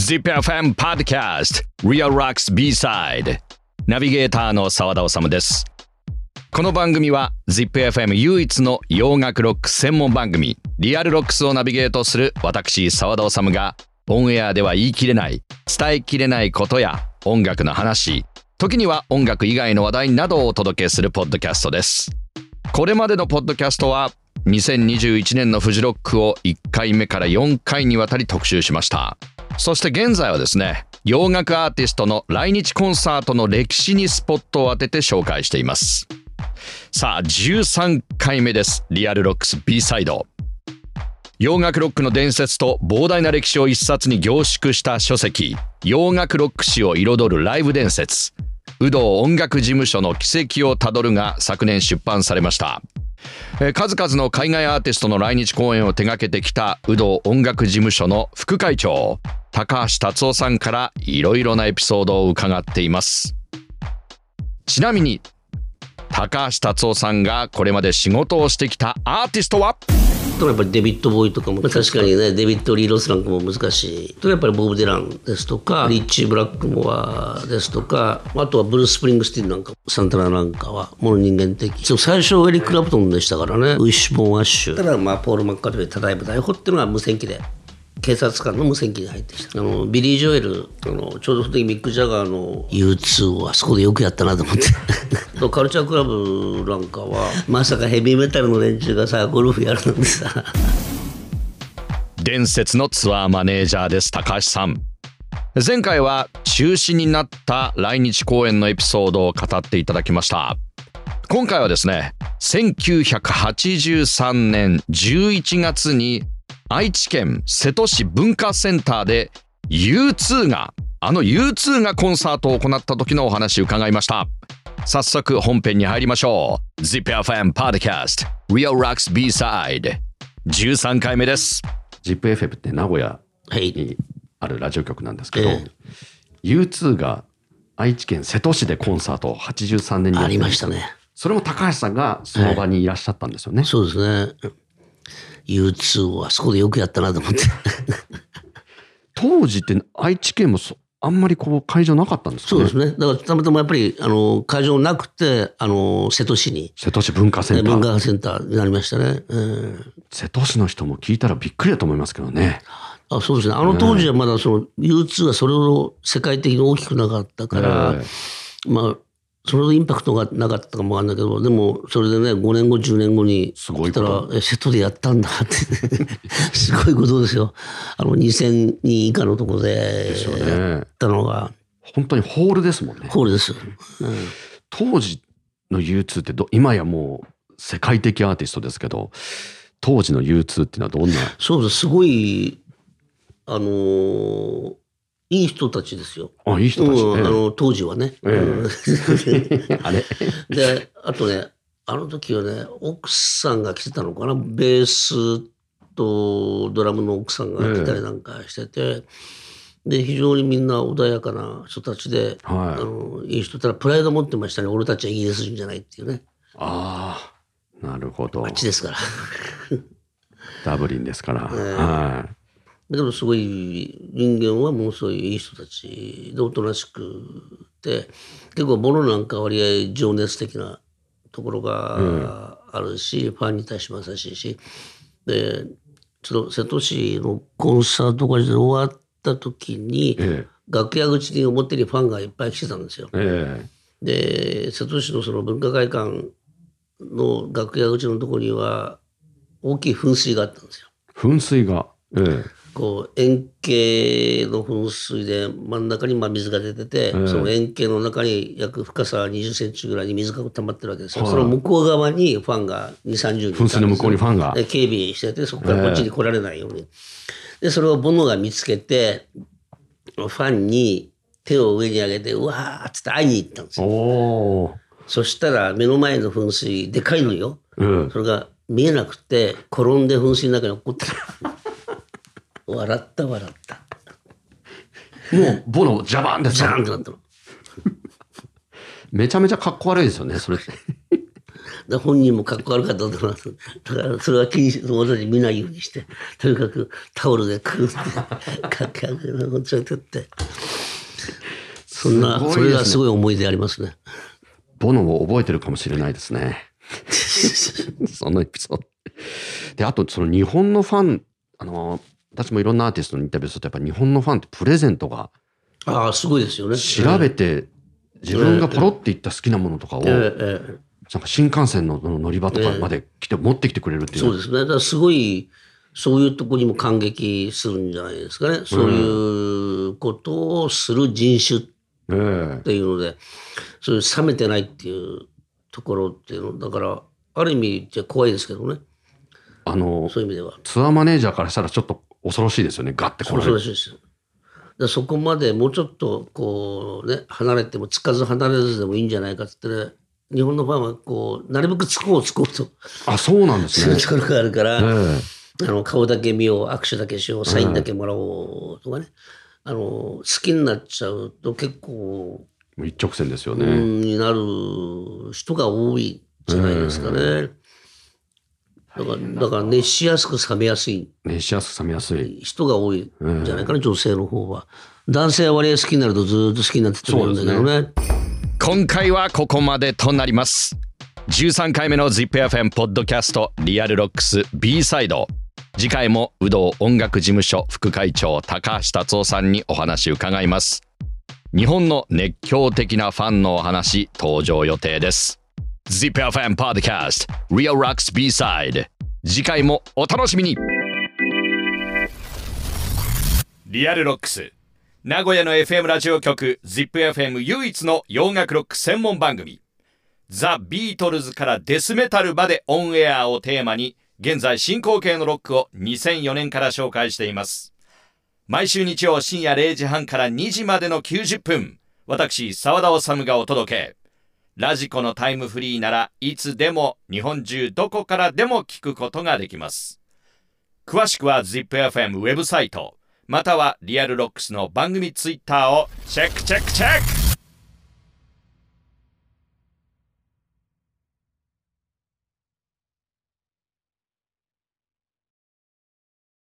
ZIPFM Podcast Real Rocks B-Side. ナビゲーターの澤田治です。この番組は ZIPFM 唯一の洋楽ロック専門番組リアルロックスをナビゲートする私澤田治がオンエアでは言い切れない伝えきれないことや音楽の話時には音楽以外の話題などをお届けするポッドキャストです。これまでのポッドキャストは2021年のフジロックを1回目から4回にわたり特集しました。そして現在はですね洋楽アーティストの来日コンサートの歴史にスポットを当てて紹介しています。さあ13回目です。リアルロックス B サイド。洋楽ロックの伝説と膨大な歴史を一冊に凝縮した書籍洋楽ロック史を彩るライブ伝説。ウドー音楽事務所の軌跡をたどるが昨年出版されました。数々の海外アーティストの来日公演を手掛けてきたウドー音楽事務所の副会長。高橋達夫さんからいろいろなエピソードを伺っています。ちなみに高橋達夫さんがこれまで仕事をしてきたアーティストは？とやっぱりデビッド・ボーイとかも確かにねデビッド・リー・ロスなんかも難しいとやっぱりボブ・デランですとかリッチー・ブラックモアですとかあとはブルース・スプリングスティンなんかサンタナなんかはもの人間的。最初エリック・ラプトンでしたからね。ウィッシュ・ボーン・アッシュ。ただまあポール・マッカートニーただいま逮捕っていうのは無線機で警察官の無線機に入ってきた。あのビリー・ジョエルあのちょうどその時ミック・ジャガーの U2 をあそこでよくやったなと思って。カルチャークラブなんかはまさかヘビーメタルの連中がさゴルフやるなんてさ。伝説のツアーマネージャーです高橋さん。前回は中止になった来日公演のエピソードを語っていただきました。今回はですね1983年11月に愛知県瀬戸市文化センターで U2 があの U2 がコンサートを行った時のお話伺いました。早速本編に入りましょう。ZIPFM Podcast Real Rocks B-Side 13回目です。ZIPFM って名古屋にあるラジオ局なんですけど、はい、U2 が愛知県瀬戸市でコンサートを83年にありましたね。それも高橋さんがその場にいらっしゃったんですよね、はい、そうですね U2 はそこでよくやったなと思って。当時って愛知県もあんまりこう会場なかったんですか、ね、そうですね。だからたまたまやっぱりあの会場なくてあの瀬戸市に。瀬戸市文化センター。文化センターになりましたね、えー、瀬戸市の人も聞いたらびっくりだと思いますけどね。あそうですね。あの当時はまだその U2 はそれほど世界的に大きくなかったから、えー、まあそれインパクトがなかったかもわかんないけどでもそれでね5年後10年後に来たらえ瀬戸でやったんだって。すごいことですよ。あの2,000人以下のところでやったのが、ね、本当にホールですもんね。ホールです、うん、当時の U2 ってど今やもう世界的アーティストですけど当時の U2 っていうのはどんな？そうです。すごいあのーいい人たちですよ。あ、いい人たち、うん、あの当時はね。えー、あれ？で、あとね、あの時はね、奥さんが来てたのかな、ベースとドラムの奥さんが来たりなんかしてて、えー、で、非常にみんな穏やかな人たちで、はい、あのいい人たらプライド持ってましたね、俺たちはイギリス人じゃないっていうね。ああ、なるほど。あっちですから。ダブリンですから。えー、はい。だけどすごい人間はものすごいいい人たちでおとなしくて結構ボロなんか割合情熱的なところがあるし、うん、ファンに対しても優しいしでちょっと瀬戸市のコンサートが終わった時に、ええ、楽屋口に表にファンがいっぱい来てたんですよ。え、で瀬戸市のその文化会館の楽屋口のところには大きい噴水があったんですよ。噴水が、ええこう円形の噴水で真ん中にまあ水が出てて、その円形の中に約深さ20センチぐらいに水が溜まってるわけですよ、その向こう側にファンが2 3 0人噴水の向こうにファンが？警備しててそこからこっちに来られないように、でそれをボノが見つけてファンに手を上に上げてうわーっつって会いに行ったんですよ。そしたら目の前の噴水でかいのよ、うん、それが見えなくて転んで噴水の中に落っこって笑った笑った。もうボノジャバンってジャーンってなったの。めちゃめちゃかっこ悪いですよね、それって。本人もかっこ悪かったと思います。だからそれは気に友達見ないようにして、とにかくタオルでくるって、かっけ上げるのを連れてって。そんな、ね、それがすごい思い出ありますね。ボノも覚えてるかもしれないですね。そのエピソード。で、あとその日本のファン、あの、私もいろんなアーティストのインタビューすると、やっぱ日本のファンってプレゼントが、ああ、すごいですよね。調べて、自分がポロって言った好きなものとかを、なんか新幹線の乗り場とかまで来て、持ってきてくれるっていう。そうですね。だからすごい、そういうとこにも感激するんじゃないですかね。そういうことをする人種っていうので、そういう冷めてないっていうところっていうの、だから、ある意味じゃ怖いですけどね。あの、そういう意味では。ツアーマネージャーからしたらちょっと恐ろしいですよね。ガッてこれ。恐ろしいです。でそこまでもうちょっとこうね離れてもつかず離れずでもいいんじゃないかってね日本のファンはこうなるべくつこうつこうとあそうなんですねそういうところがあるから、えー、あの顔だけ見よう握手だけしようサインだけもらおうとかね、あの好きになっちゃうと結構一直線ですよねになる人が多いじゃないですかね。えーだから、だから熱しやすく冷めやすい。熱しやすく冷めやすい。人が多いんじゃないかな、女性の方は。男性は割合好きになるとずっと好きになってってるんだけどね。ね今回はここまでとなります。13回目の ZIPFM ポッドキャストリアルロックス B サイド。次回もウドー音楽事務所副会長高橋達夫さんにお話伺います。日本の熱狂的なファンのお話登場予定です。ZIPFM Podcast. Real Rocks B-Side. 次回もお楽しみに。リアルロックス。名古屋の FM ラジオ局 ZIPFM 唯一の洋楽ロック専門番組。ザ・ビートルズからデスメタルまでオンエアをテーマに現在進行形のロックを2004年から紹介しています。毎週日曜深夜0時半から2時までの90分私澤田治がお届け。ラジコのタイムフリーならいつでも日本中どこからでも聞くことができます。詳しくは ZIPFM ウェブサイト、またはリアルロックスの番組ツイッターをチェックチェックチェック